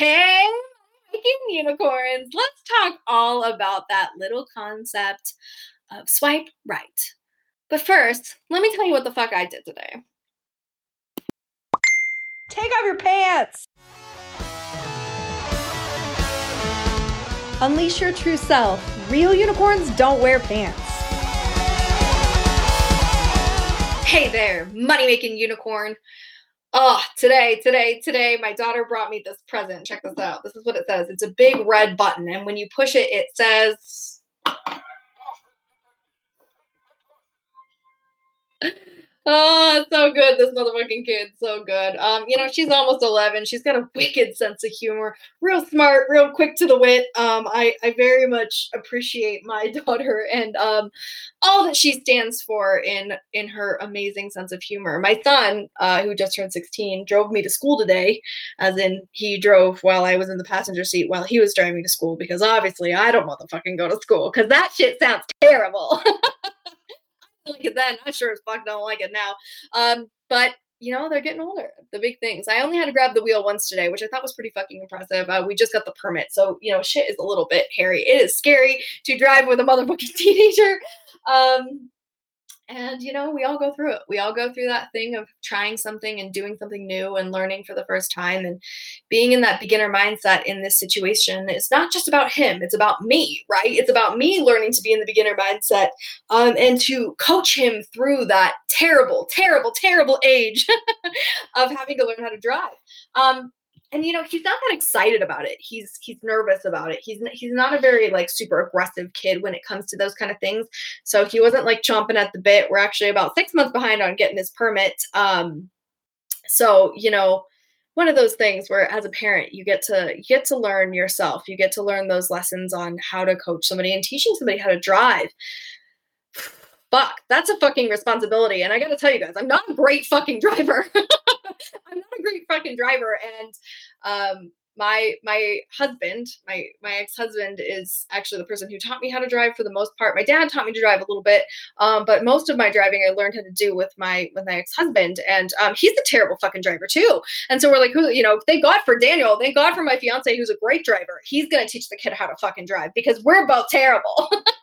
Hey, making unicorns. Let's talk all about that little concept of swipe right. But first, let me tell you what the fuck I did today. Take off your pants! Unleash your true self. Real unicorns don't wear pants. Hey there, money making unicorn. Oh, today, today, today, my daughter brought me this present. Check this out. This is what it says. It's a big red button, and when you push it, it says Oh, so good. This motherfucking kid, so good. Um, you know, she's almost 11. She's got a wicked sense of humor, real smart, real quick to the wit. Um, I, I very much appreciate my daughter and um, all that she stands for in in her amazing sense of humor. My son, uh, who just turned 16, drove me to school today, as in he drove while I was in the passenger seat while he was driving to school because obviously I don't motherfucking go to school because that shit sounds terrible. like it then. I sure as fuck don't like it now. Um, but you know, they're getting older. The big things. I only had to grab the wheel once today, which I thought was pretty fucking impressive. Uh, we just got the permit, so you know, shit is a little bit hairy. It is scary to drive with a motherfucking teenager. Um, and, you know, we all go through it. We all go through that thing of trying something and doing something new and learning for the first time. And being in that beginner mindset in this situation is not just about him, it's about me, right? It's about me learning to be in the beginner mindset um, and to coach him through that terrible, terrible, terrible age of having to learn how to drive. Um, and you know he's not that excited about it. He's he's nervous about it. He's he's not a very like super aggressive kid when it comes to those kind of things. So he wasn't like chomping at the bit. We're actually about six months behind on getting his permit. Um so you know one of those things where as a parent you get to you get to learn yourself. You get to learn those lessons on how to coach somebody and teaching somebody how to drive. Fuck that's a fucking responsibility. And i gotta tell you guys i'm not a great fucking driver. I'm not great fucking driver. And um, my my husband, my my ex husband, is actually the person who taught me how to drive for the most part. My dad taught me to drive a little bit, um, but most of my driving I learned how to do with my with my ex husband, and um, he's a terrible fucking driver too. And so we're like, who, you know, thank God for Daniel, thank God for my fiance who's a great driver. He's gonna teach the kid how to fucking drive because we're both terrible.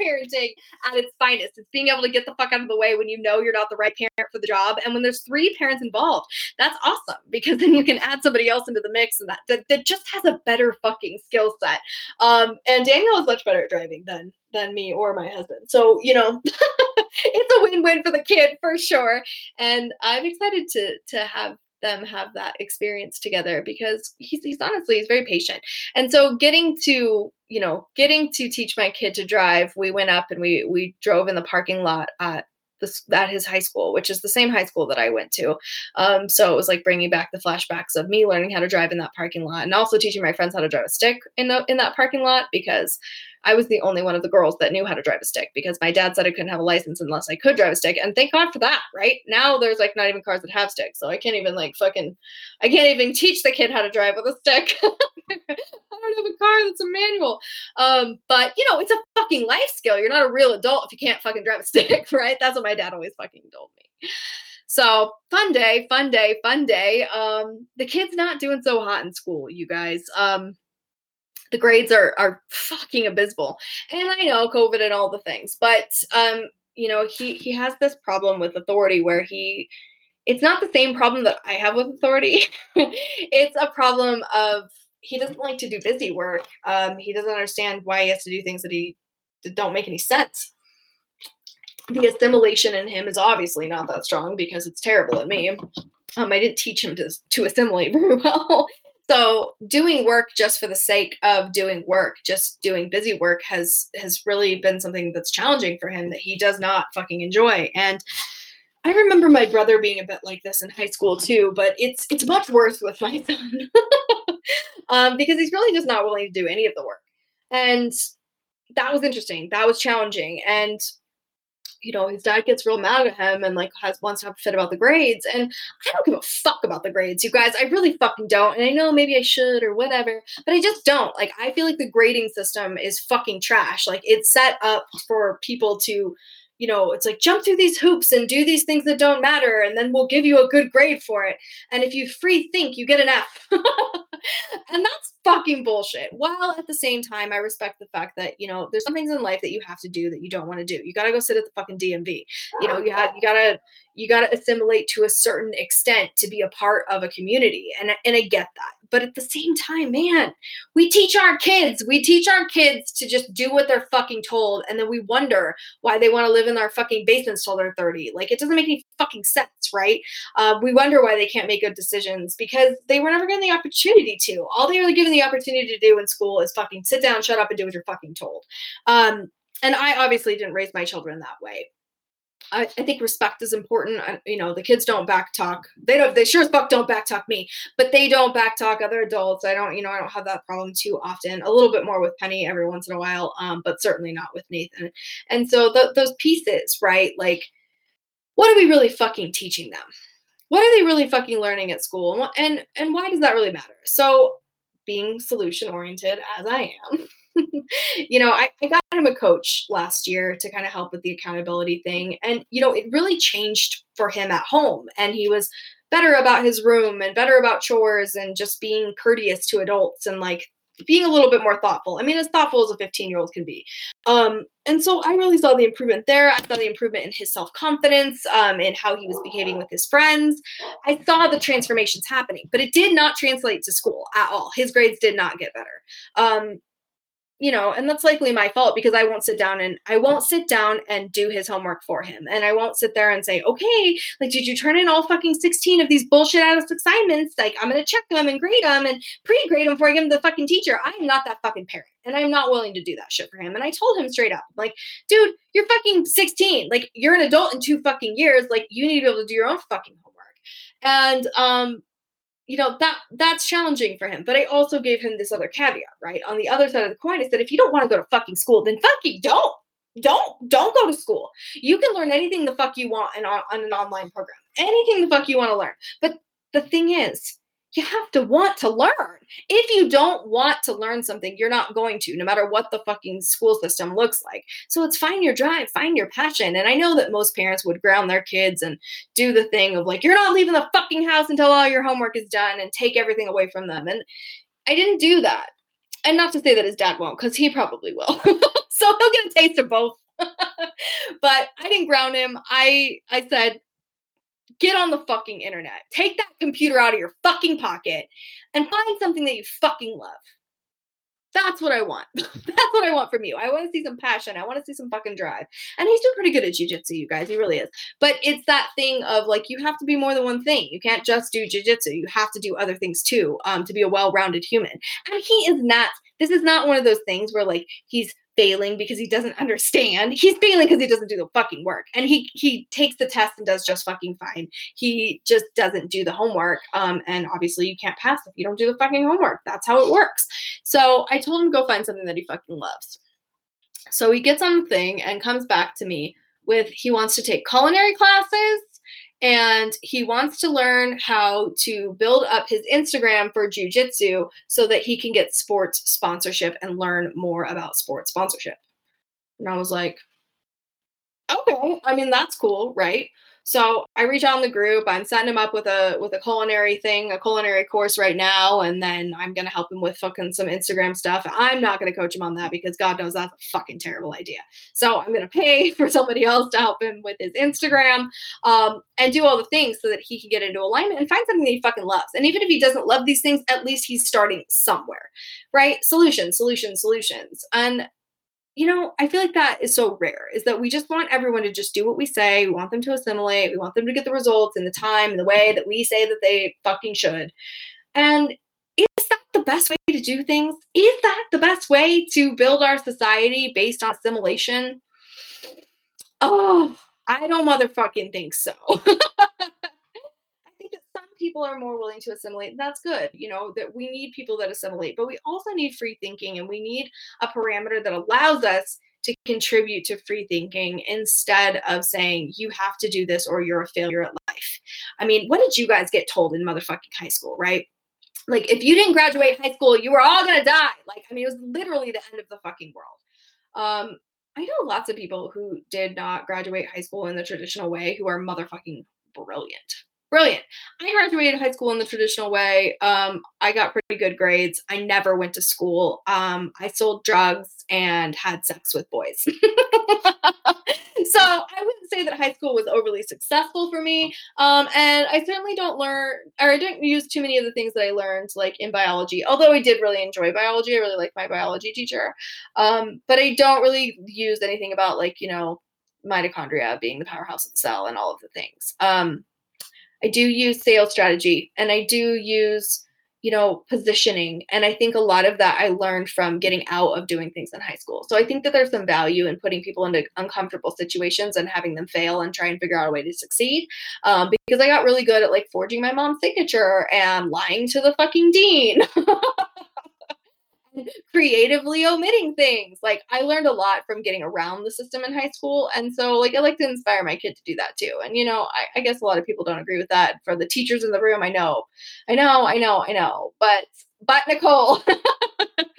That's co-parenting at its finest. It's being able to get the fuck out of the way when you know you're not the right parent for the job, and when there's three parents involved. That's awesome because then you can add somebody else into the mix, and that that, that just has a better fucking skill set. Um, and Daniel is much better at driving than than me or my husband. So you know, it's a win-win for the kid for sure. And I'm excited to to have them have that experience together because he's, he's honestly he's very patient. And so getting to you know getting to teach my kid to drive we went up and we we drove in the parking lot at this at his high school which is the same high school that i went to. Um, so it was like bringing back the flashbacks of me learning how to drive in that parking lot and also teaching my friends how to drive a stick in, the, in that parking lot because I was the only one of the girls that knew how to drive a stick because my dad said I couldn't have a license unless I could drive a stick. And thank God for that, right? Now there's like not even cars that have sticks. So I can't even like fucking, I can't even teach the kid how to drive with a stick. I don't have a car that's a manual. Um, but you know, it's a fucking life skill. You're not a real adult if you can't fucking drive a stick, right? That's what my dad always fucking told me. So fun day, fun day, fun day. Um, the kid's not doing so hot in school, you guys. Um, the grades are are fucking abysmal. And I know COVID and all the things, but um, you know, he he has this problem with authority where he it's not the same problem that I have with authority. it's a problem of he doesn't like to do busy work. Um, he doesn't understand why he has to do things that he that don't make any sense. The assimilation in him is obviously not that strong because it's terrible at me. Um, I didn't teach him to to assimilate very well. So doing work just for the sake of doing work, just doing busy work has has really been something that's challenging for him that he does not fucking enjoy. And I remember my brother being a bit like this in high school too, but it's it's much worse with my son um, because he's really just not willing to do any of the work. And that was interesting. That was challenging. And you know, his dad gets real mad at him and like has wants to have a fit about the grades. And I don't give a fuck about the grades, you guys. I really fucking don't. And I know maybe I should or whatever, but I just don't. Like, I feel like the grading system is fucking trash. Like, it's set up for people to you know, it's like jump through these hoops and do these things that don't matter, and then we'll give you a good grade for it. And if you free think, you get an F. and that's fucking bullshit. While at the same time, I respect the fact that, you know, there's some things in life that you have to do that you don't want to do. You gotta go sit at the fucking DMV. You know, you have you gotta you gotta assimilate to a certain extent to be a part of a community. And and I get that. But at the same time, man, we teach our kids, we teach our kids to just do what they're fucking told. And then we wonder why they want to live in their fucking basements till they're 30. Like, it doesn't make any fucking sense, right? Uh, we wonder why they can't make good decisions because they were never given the opportunity to. All they were given the opportunity to do in school is fucking sit down, shut up, and do what you're fucking told. Um, and I obviously didn't raise my children that way. I, I, think respect is important. I, you know, the kids don't backtalk. They don't. They sure as fuck don't backtalk me, but they don't backtalk other adults. I don't. You know, I don't have that problem too often. A little bit more with Penny every once in a while, um, but certainly not with Nathan. And so th- those pieces, right? Like, what are we really fucking teaching them? What are they really fucking learning at school? And and, and why does that really matter? So, being solution oriented as I am. you know, I, I got him a coach last year to kind of help with the accountability thing. And, you know, it really changed for him at home. And he was better about his room and better about chores and just being courteous to adults and like being a little bit more thoughtful. I mean, as thoughtful as a 15 year old can be. Um, and so I really saw the improvement there. I saw the improvement in his self confidence, um, how he was behaving with his friends. I saw the transformations happening, but it did not translate to school at all. His grades did not get better. Um, you know, and that's likely my fault because I won't sit down and I won't sit down and do his homework for him. And I won't sit there and say, okay, like, did you turn in all fucking 16 of these bullshit ass assignments? Like, I'm going to check them and grade them and pre grade them before I give the fucking teacher. I'm not that fucking parent. And I'm not willing to do that shit for him. And I told him straight up, like, dude, you're fucking 16. Like, you're an adult in two fucking years. Like, you need to be able to do your own fucking homework. And, um, you know that that's challenging for him but i also gave him this other caveat right? On the other side of the coin is that if you don't want to go to fucking school then fucking don't don't don't go to school. You can learn anything the fuck you want in, on an online program anything the fuck you want to learn. But the thing is you have to want to learn. If you don't want to learn something, you're not going to, no matter what the fucking school system looks like. So it's find your drive, find your passion. And I know that most parents would ground their kids and do the thing of like, you're not leaving the fucking house until all your homework is done and take everything away from them. And I didn't do that. And not to say that his dad won't, because he probably will. so he'll get a taste of both. but I didn't ground him. I I said, Get on the fucking internet. Take that computer out of your fucking pocket and find something that you fucking love. That's what I want. That's what I want from you. I want to see some passion. I want to see some fucking drive. And he's doing pretty good at jujitsu, you guys. He really is. But it's that thing of like you have to be more than one thing. You can't just do jujitsu. You have to do other things too um, to be a well-rounded human. And he is not. This is not one of those things where like he's failing because he doesn't understand. He's failing because he doesn't do the fucking work. And he he takes the test and does just fucking fine. He just doesn't do the homework. Um, and obviously you can't pass if you don't do the fucking homework. That's how it works. So I told him go find something that he fucking loves. So he gets on the thing and comes back to me with he wants to take culinary classes and he wants to learn how to build up his Instagram for jujitsu so that he can get sports sponsorship and learn more about sports sponsorship. And I was like, okay, I mean, that's cool, right? So I reach out in the group. I'm setting him up with a with a culinary thing, a culinary course right now, and then I'm gonna help him with fucking some Instagram stuff. I'm not gonna coach him on that because God knows that's a fucking terrible idea. So I'm gonna pay for somebody else to help him with his Instagram um, and do all the things so that he can get into alignment and find something that he fucking loves. And even if he doesn't love these things, at least he's starting somewhere, right? Solutions, solutions, solutions, and you know, I feel like that is so rare is that we just want everyone to just do what we say. We want them to assimilate. We want them to get the results in the time and the way that we say that they fucking should. And is that the best way to do things? Is that the best way to build our society based on assimilation? Oh, I don't motherfucking think so. people are more willing to assimilate, that's good. You know, that we need people that assimilate, but we also need free thinking and we need a parameter that allows us to contribute to free thinking instead of saying you have to do this or you're a failure at life. I mean, what did you guys get told in motherfucking high school, right? Like, if you didn't graduate high school, you were all gonna die. Like, I mean, it was literally the end of the fucking world. Um, I know lots of people who did not graduate high school in the traditional way who are motherfucking brilliant brilliant. I graduated high school in the traditional way. Um, I got pretty good grades. I never went to school. Um, I sold drugs and had sex with boys. so I wouldn't say that high school was overly successful for me. Um, and I certainly don't learn, or I didn't use too many of the things that I learned, like in biology. Although I did really enjoy biology, I really like my biology teacher. Um, but I don't really use anything about like you know mitochondria being the powerhouse of the cell and all of the things. Um, I do use sales strategy and I do use, you know, positioning. And I think a lot of that I learned from getting out of doing things in high school. So I think that there's some value in putting people into uncomfortable situations and having them fail and try and figure out a way to succeed. Um, because I got really good at like forging my mom's signature and lying to the fucking dean. creatively omitting things. Like I learned a lot from getting around the system in high school. And so like I like to inspire my kid to do that too. And you know, I, I guess a lot of people don't agree with that. For the teachers in the room, I know. I know, I know, I know. But but Nicole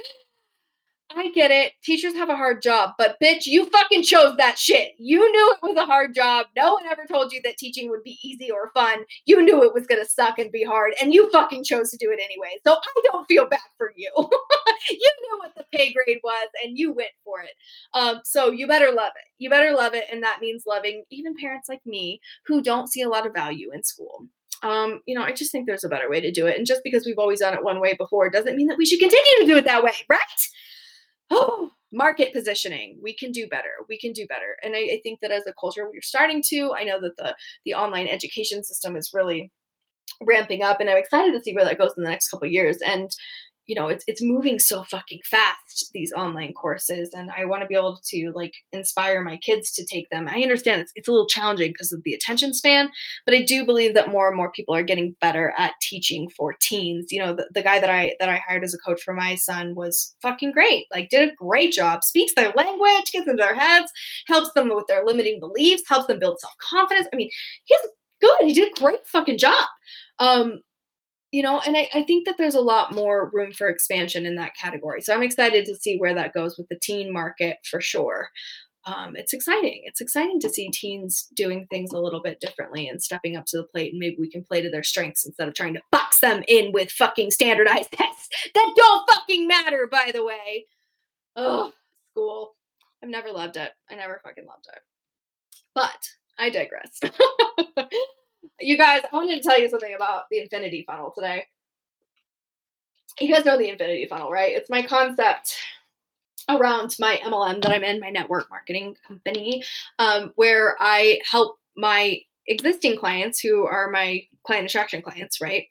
I get it. Teachers have a hard job, but bitch, you fucking chose that shit. You knew it was a hard job. No one ever told you that teaching would be easy or fun. You knew it was going to suck and be hard, and you fucking chose to do it anyway. So I don't feel bad for you. you knew what the pay grade was, and you went for it. Um, so you better love it. You better love it, and that means loving even parents like me who don't see a lot of value in school. Um, you know, I just think there's a better way to do it. And just because we've always done it one way before doesn't mean that we should continue to do it that way, right? Oh, market positioning we can do better we can do better and I, I, think that as a culture we're starting to i know that the the online education system is really ramping up and i'm excited to see where that goes in the next couple years and you know it's it's moving so fucking fast these online courses and i want to be able to like inspire my kids to take them. I understand it's, it's a little challenging because of the attention span but i do believe that more and more people are getting better at teaching for teens. You know the, the guy that i that i hired as a coach for my son was fucking great like did a great job speaks their language gets into their heads helps them with their limiting beliefs helps them build self-confidence. I mean he's good he did a great fucking job. Um you know, and I, I think that there's a lot more room for expansion in that category. So I'm excited to see where that goes with the teen market for sure. Um, it's exciting. It's exciting to see teens doing things a little bit differently and stepping up to the plate. And maybe we can play to their strengths instead of trying to box them in with fucking standardized tests that don't fucking matter, by the way. Oh, school. I've never loved it. I never fucking loved it. But I digress. you guys, I wanted to tell you something about the infinity funnel today. You guys know the infinity funnel, right? It's my concept around my MLM that I'm in, my network marketing company, um, where I help my existing clients who are my client attraction clients, right?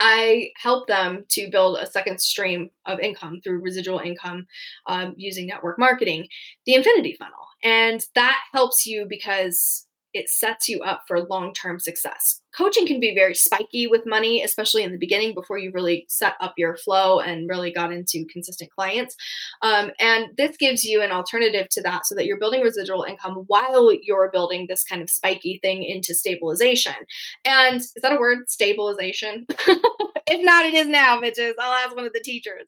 I help them to build a second stream of income through residual income um, using network marketing, the infinity funnel. And that helps you because it sets you up for long-term success. Coaching can be very spiky with money, especially in the beginning before you really set up your flow and really got into consistent clients. Um, and this gives you an alternative to that so that you're building residual income while you're building this kind of spiky thing into stabilization. And is that a word? Stabilization? if not, it is now, bitches. I'll ask one of the teachers.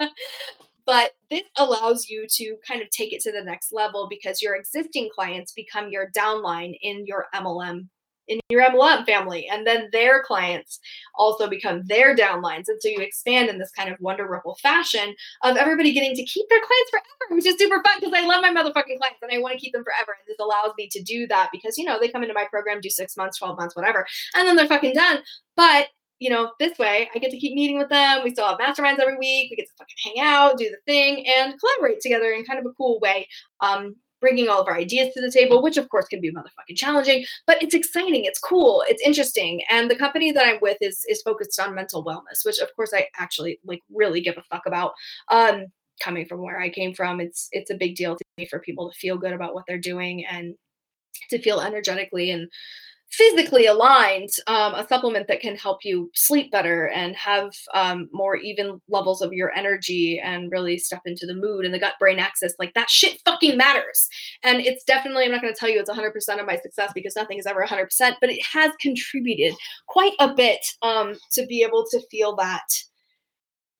But this allows you to kind of take it to the next level because your existing clients become your downline in your MLM in your MLM family. And then their clients also become their downlines. And so you expand in this kind of wonder ripple fashion of everybody getting to keep their clients forever, which is super fun because I love my motherfucking clients and I want to keep them forever. And this allows me to do that because, you know, they come into my program, do six months, 12 months, whatever, and then they're fucking done. But you know, this way I get to keep meeting with them. We still have masterminds every week. We get to fucking hang out, do the thing, and collaborate together in kind of a cool way. Um, bringing all of our ideas to the table, which of course can be motherfucking challenging, but it's exciting, it's cool, it's interesting. And the company that I'm with is is focused on mental wellness, which of course I actually like really give a fuck about. Um, coming from where I came from, it's it's a big deal to me for people to feel good about what they're doing and to feel energetically and physically aligned, um, a supplement that can help you sleep better and have um, more even levels of your energy and really step into the mood and the gut brain axis. Like that shit fucking matters. And it's definitely, I'm not going to tell you it's 100% of my success because nothing is ever 100%, but it has contributed quite a bit um, to be able to feel that.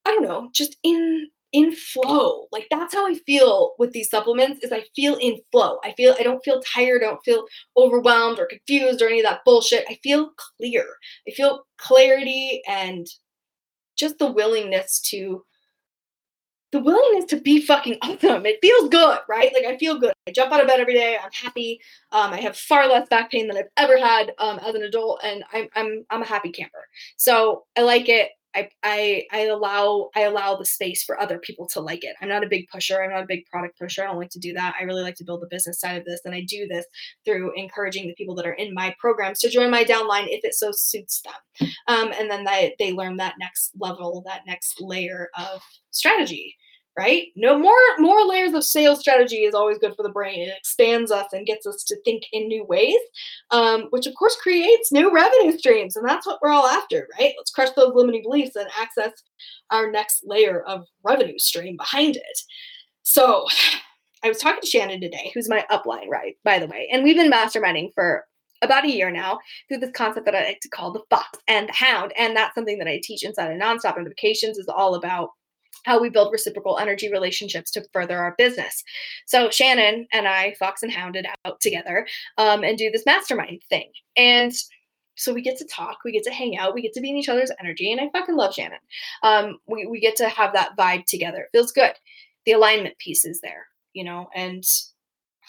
I don't know, just in in flow. Like that's how I feel with these supplements is I feel in flow. I feel I don't feel tired, I don't feel overwhelmed or confused or any of that bullshit. I feel clear. I feel clarity and just the willingness to the willingness to be fucking awesome. It feels good, right? Like I feel good. I jump out of bed every day. I'm happy. Um, I have far less back pain than I've ever had um, as an adult, and I'm I'm I'm a happy camper. So I like it. I, I allow I allow the space for other people to like it. I'm not a big pusher. I'm not a big product pusher. I don't like to do that. I really like to build the business side of this, and I do this through encouraging the people that are in my programs to join my downline if it so suits them. Um, and then they they learn that next level, that next layer of strategy right? No more more layers of sales strategy is always good for the brain. It expands us and gets us to think in new ways, um, which of course creates new revenue streams, and that's what we're all after, right? Let's crush those limiting beliefs and access our next layer of revenue stream behind it. So. I was talking to Shannon today, who's my upline, right? By the way, and we've been masterminding for about a year now through this concept that I like to call the fox and the hound. And that's something that I teach inside of nonstop notifications is all about how we build reciprocal energy relationships to further our business. So Shannon and I, Fox and Hounded, out together um, and do this mastermind thing. And so we get to talk, we get to hang out, we get to be in each other's energy, and I fucking love Shannon. Um, we we get to have that vibe together. It feels good. The alignment piece is there, you know, and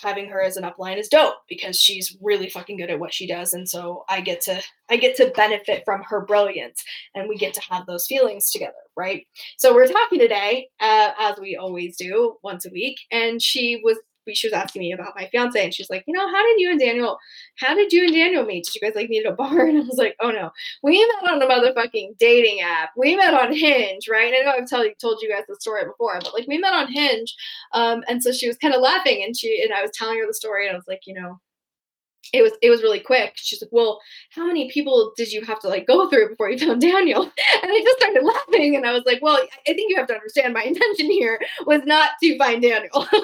having her as an upline is dope because she's really fucking good at what she does. And so i get to i get to benefit from her brilliance and we get to have those feelings together right? So we're talking today uh, as we always do once a week. And she was she was asking me about my fiance and she's like, you know, how did you and Daniel, how did you and Daniel meet? Did you guys like meet at a bar? And I was like, oh no, we met on a motherfucking dating app. We met on Hinge, right? And I know I've tell, told you guys the story before, but like we met on Hinge. Um, and so she was kind of laughing and she, and I was telling her the story and I was like, you know, it was it was really quick. She's like, "Well, how many people did you have to like go through before you found Daniel?" And I just started laughing, and I was like, "Well, I think you have to understand my intention here was not to find Daniel."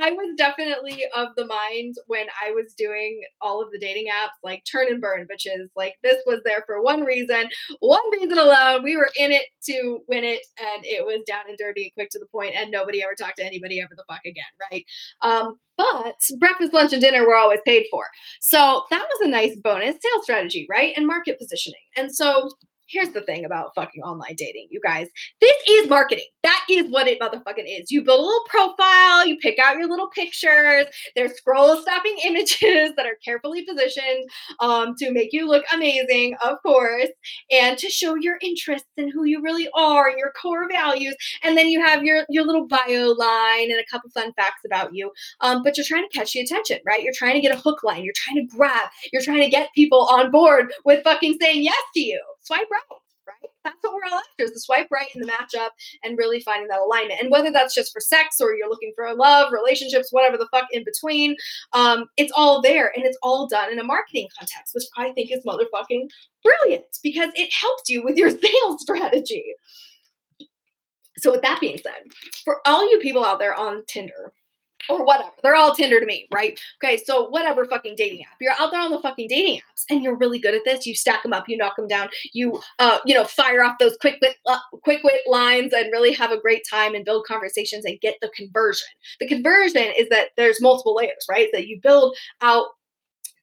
I was definitely of the mind when I was doing all of the dating apps, like turn and burn bitches. Like this was there for one reason, one reason alone. We were in it to win it, and it was down and dirty, quick to the point, and nobody ever talked to anybody ever the fuck again, right? Um, but breakfast, lunch, and dinner were always paid for. So that was a nice bonus sales strategy, right? And market positioning. And so here's the thing about fucking online dating, you guys. This is marketing. That is what it motherfucking is. You build a little profile, you pick out your little pictures. There's scroll stopping images that are carefully positioned um, to make you look amazing, of course, and to show your interests and who you really are and your core values. And then you have your your little bio line and a couple fun facts about you. Um, but you're trying to catch the attention, right? You're trying to get a hook line. You're trying to grab. You're trying to get people on board with fucking saying yes to you swipe right, right? That's what we're all after is the swipe right in the matchup and really finding that alignment. And whether that's just for sex or you're looking for love, relationships, whatever the fuck in between, um, it's all there and it's all done in a marketing context, which I think is motherfucking brilliant because it helps you with your sales strategy. So, with that being said, for all you people out there on Tinder, or whatever. They're all Tinder to me, right? Okay, so whatever fucking dating app. You're out there on the fucking dating apps and you're really good at this. You stack them up, you knock them down, you uh, you know, fire off those quick wit uh, quick wit lines and really have a great time and build conversations and get the conversion. The conversion is that there's multiple layers, right? That you build out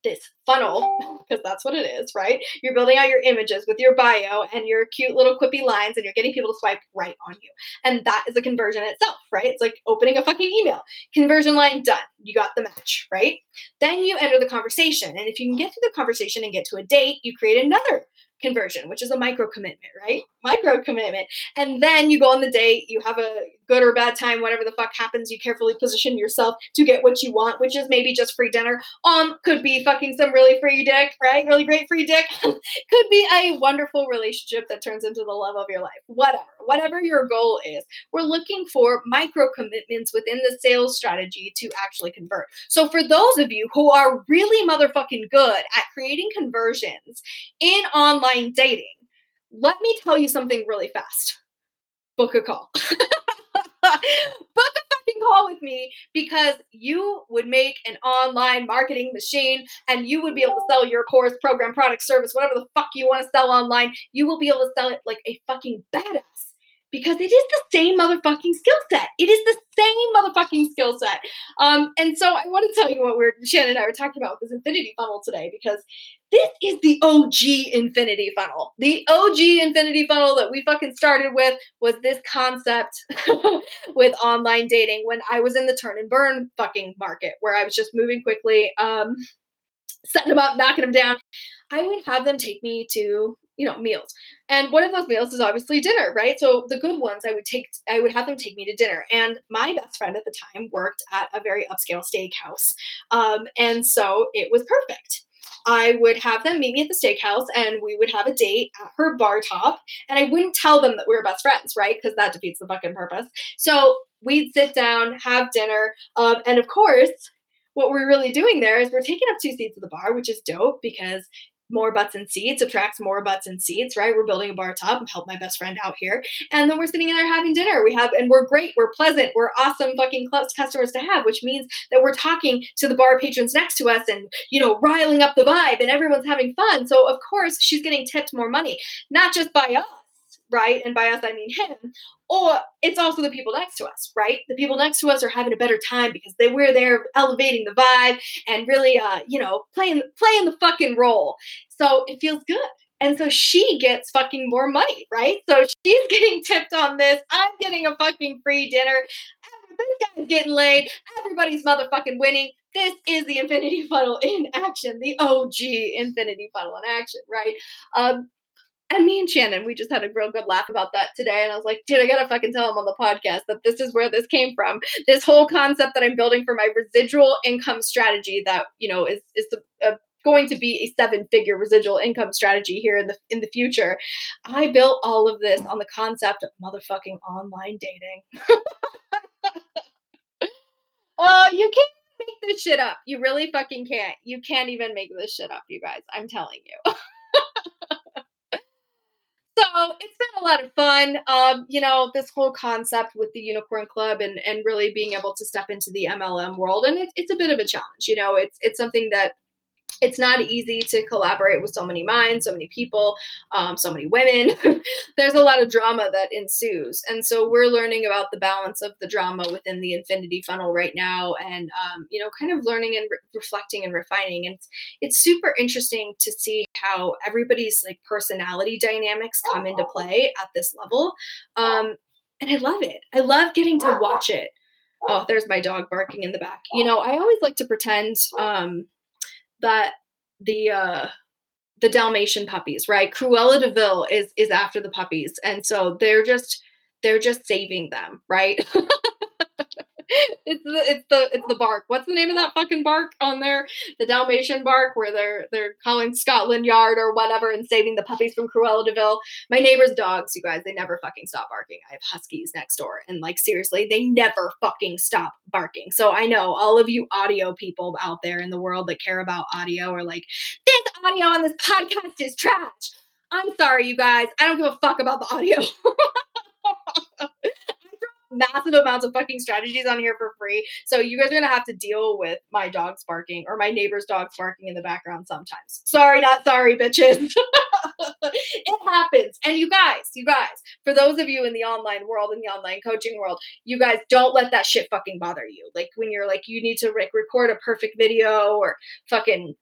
this funnel, because that's what it is, right? You're building out your images with your bio and your cute little quippy lines, and you're getting people to swipe right on you. And that is a conversion itself, right? It's like opening a fucking email. Conversion line done. You got the match, right? Then you enter the conversation. And if you can get to the conversation and get to a date, you create another conversion, which is a micro commitment, right? Micro commitment. And then you go on the date, you have a good or bad time, whatever the fuck happens, you carefully position yourself to get what you want, which is maybe just free dinner. Um, could be fucking some really free dick, right? Really great free dick. could be a wonderful relationship that turns into the love of your life. Whatever, whatever your goal is. We're looking for micro commitments within the sales strategy to actually convert. So for those of you who are really motherfucking good at creating conversions in online dating, let me tell you something really fast. Book a call. book a fucking call with me because you would make an online marketing machine and you would be able to sell your course, program, product, service, whatever the fuck you want to sell online. You will be able to sell it like a fucking badass because it is the same motherfucking skill set. It is the same motherfucking skill set. Um, and so I want to tell you what we're Shannon and I were talking about with this infinity funnel today because this is the OG infinity funnel. The OG infinity funnel that we fucking started with was this concept with online dating when I was in the turn and burn fucking market where I was just moving quickly, um, setting them up, knocking them down. I would have them take me to you know meals and one of those meals is obviously dinner right so the good ones i would take i would have them take me to dinner and my best friend at the time worked at a very upscale steakhouse um, and so it was perfect I would have them meet me at the steakhouse and we would have a date at her bar top. And I wouldn't tell them that we were best friends, right? Because that defeats the fucking purpose. So we'd sit down, have dinner. Um, and of course, what we're really doing there is we're taking up two seats at the bar, which is dope because more butts and seats attracts more butts and seats, right? We're building a bar top and help my best friend out here. And then we're sitting in there having dinner. We have, and we're great, we're pleasant, we're awesome fucking customers to have, which means that we're talking to the bar patrons next to us and, you know, riling up the vibe and everyone's having fun. So, of course, she's getting tipped more money, not just by us right? And by us, I mean him. Or it's also the people next to us, right? The people next to us are having a better time because they were there elevating the vibe and really, uh, you know, playing playing the fucking role. So it feels good. And so she gets fucking more money, right? So she's getting tipped on this. I'm getting a fucking free dinner. This guy's getting laid. Everybody's motherfucking winning. This is the infinity funnel in action, the OG infinity funnel in action, right? Um, and me and Shannon, we just had a real good laugh about that today. And I was like, dude, I gotta fucking tell him on the podcast that this is where this came from. This whole concept that I'm building for my residual income strategy that, you know, is is uh, going to be a seven figure residual income strategy here in the in the future. I built all of this on the concept of motherfucking online dating. Oh, you can't make this shit up. You really fucking can't. You can't even make this shit up, you guys. I'm telling you. so it's been a lot of fun. Um, you know, this whole concept with the Unicorn Club and and really being able to step into the MLM world, and it's it's a bit of a challenge. You know, it's it's something that it's not easy to collaborate with so many minds, so many people, um, so many women. There's a lot of drama that ensues. And so we're learning about the balance of the drama within the infinity funnel right now and, um, you know, kind of learning and re- reflecting and refining. And it's, it's super interesting to see how everybody's like personality dynamics come into play at this level. Um, and I love it. I love getting to watch it. Oh, there's my dog barking in the back. You know, I always like to pretend, um, that the uh the Dalmatian puppies, right? Cruella de Vil is is after the puppies, and so they're just they're just saving them, right? it's the it's the it's the bark. What's the name of that fucking bark on there? The Dalmatian bark, where they're they're calling Scotland Yard or whatever and saving the puppies from Cruella de Vil. My neighbor's dogs, you guys, they never fucking stop barking. I have huskies next door, and like seriously, they never fucking stop barking. So I know all of you audio people out there in the world that care about audio are like, this audio on this podcast is trash. I'm sorry, you guys. I don't give a fuck about the audio. massive amounts of fucking strategies on here for free. So you guys are gonna have to deal with my dogs barking or my neighbor's dogs barking in the background sometimes. Sorry, not sorry, bitches. it happens. And you guys, you guys, for those of you in the online world, in the online coaching world, you guys don't let that shit fucking bother you. Like when you're like, you need to like record a perfect video or fucking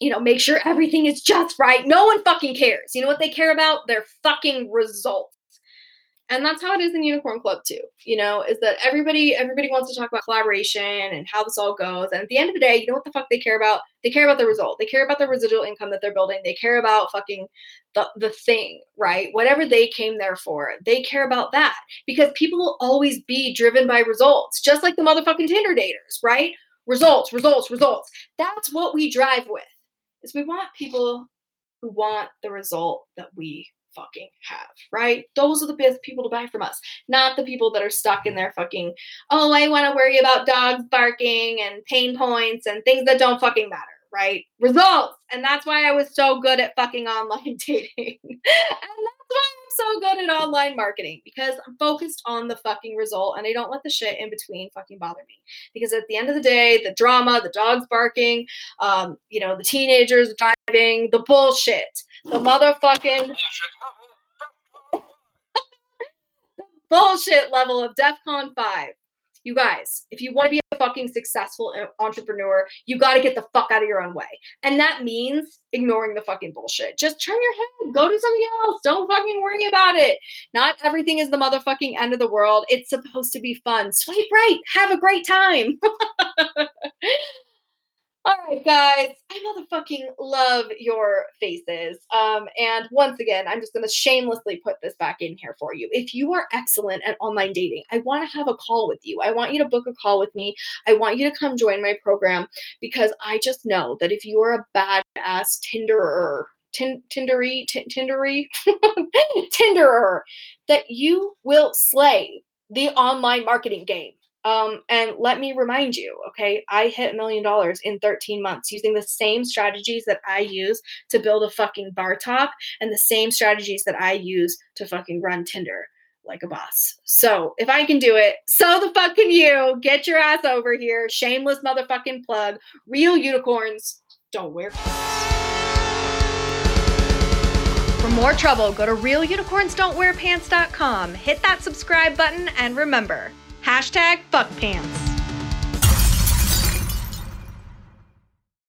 you know, make sure everything is just right. No one fucking cares. You know what they care about? Their fucking results and that's how it is in unicorn club too you know is that everybody everybody wants to talk about collaboration and how this all goes. And at the end of the day you know what the fuck they care about? They care about the result. They care about the residual income that they're building. They care about fucking the, the thing right? Whatever they came there for they care about that because people will always be driven by results just like the motherfucking tinder daters right? Results results results. That's what we drive with is we want people who want the result that we fucking have, right? Those are the best people to buy from us, not the people that are stuck in their fucking, oh, I want to worry about dogs barking and pain points and things that don't fucking matter, right? Results. And that's why I was so good at fucking online dating. and that's why I'm so good at online marketing because I'm focused on the fucking result and I don't let the shit in between fucking bother me. Because at the end of the day, the drama, the dogs barking, um, you know, the teenagers driving, the bullshit, the motherfucking bullshit level of DEFCON 5. You guys, if you want to be a fucking successful entrepreneur, you got to get the fuck out of your own way. And that means ignoring the fucking bullshit. Just turn your head, go do something else. Don't fucking worry about it. Not everything is the motherfucking end of the world. It's supposed to be fun. Swipe right. Have a great time. All right, guys, I motherfucking love your faces. Um, and once again, I'm just going to shamelessly put this back in here for you. If you are excellent at online dating, I want to have a call with you. I want you to book a call with me. I want you to come join my program because I just know that if you are a badass Tinderer, tin, Tindery, Tindery, Tinderer, that you will slay the online marketing game. Um, and let me remind you, okay, I hit a million dollars in 13 months using the same strategies that I use to build a fucking bar top and the same strategies that I use to fucking run Tinder like a boss. So if I can do it, so the fuck can you. Get your ass over here. Shameless motherfucking plug. Real unicorns don't wear pants. For more trouble, go to realunicornsdon'twearpants.com, hit that subscribe button, and remember, Hashtag fuck pants.